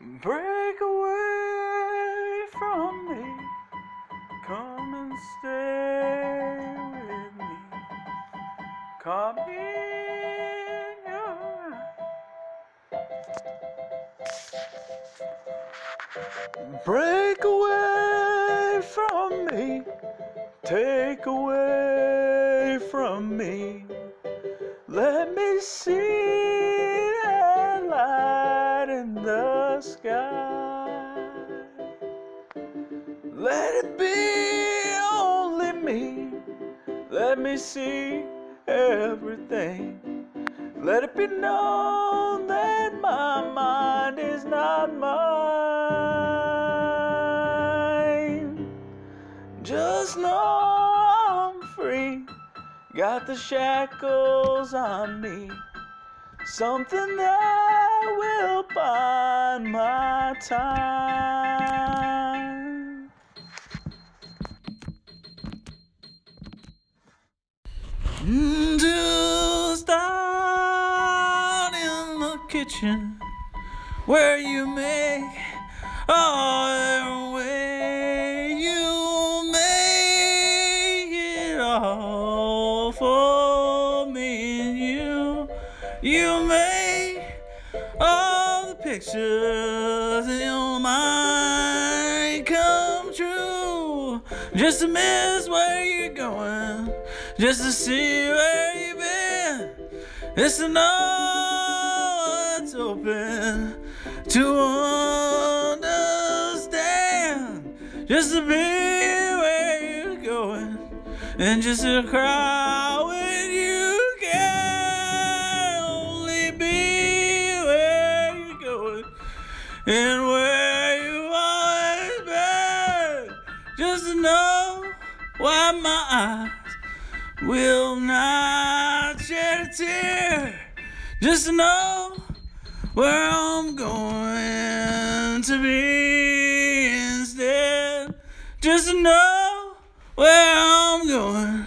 Break away from me. Come and stay with me. Come in Break away from me. Take away from me. Let me see Let it be only me. Let me see everything. Let it be known that my mind is not mine. Just know I'm free. Got the shackles on me. Something that will bind my time. Just out in the kitchen where you make all way you make it all for me and you. You make all the pictures in your mind come true. Just to miss where you're going just to see where you've been it's know what's open to understand. Just to be where you're going and just to cry when you can only be where you're going and where you've always been just to know why my eyes will not shed a tear just to know where I'm going to be instead. Just to know where I'm going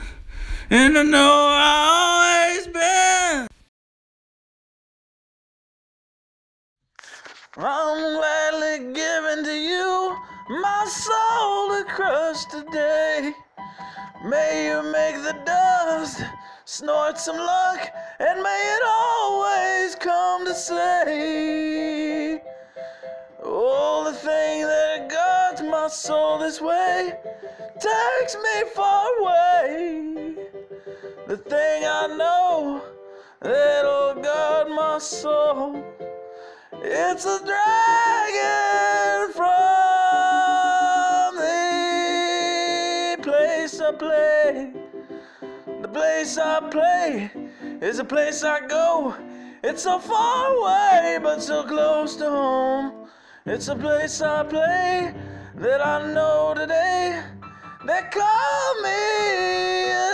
and to know I always been. I'm gladly giving to you my soul crush today. May you make the dust snort some luck, and may it always come to say, Oh, the thing that guards my soul this way takes me far away. The thing I know that'll guard my soul, it's a dragon place I play. The place I play is a place I go. It's so far away, but so close to home. It's a place I play that I know today. They call me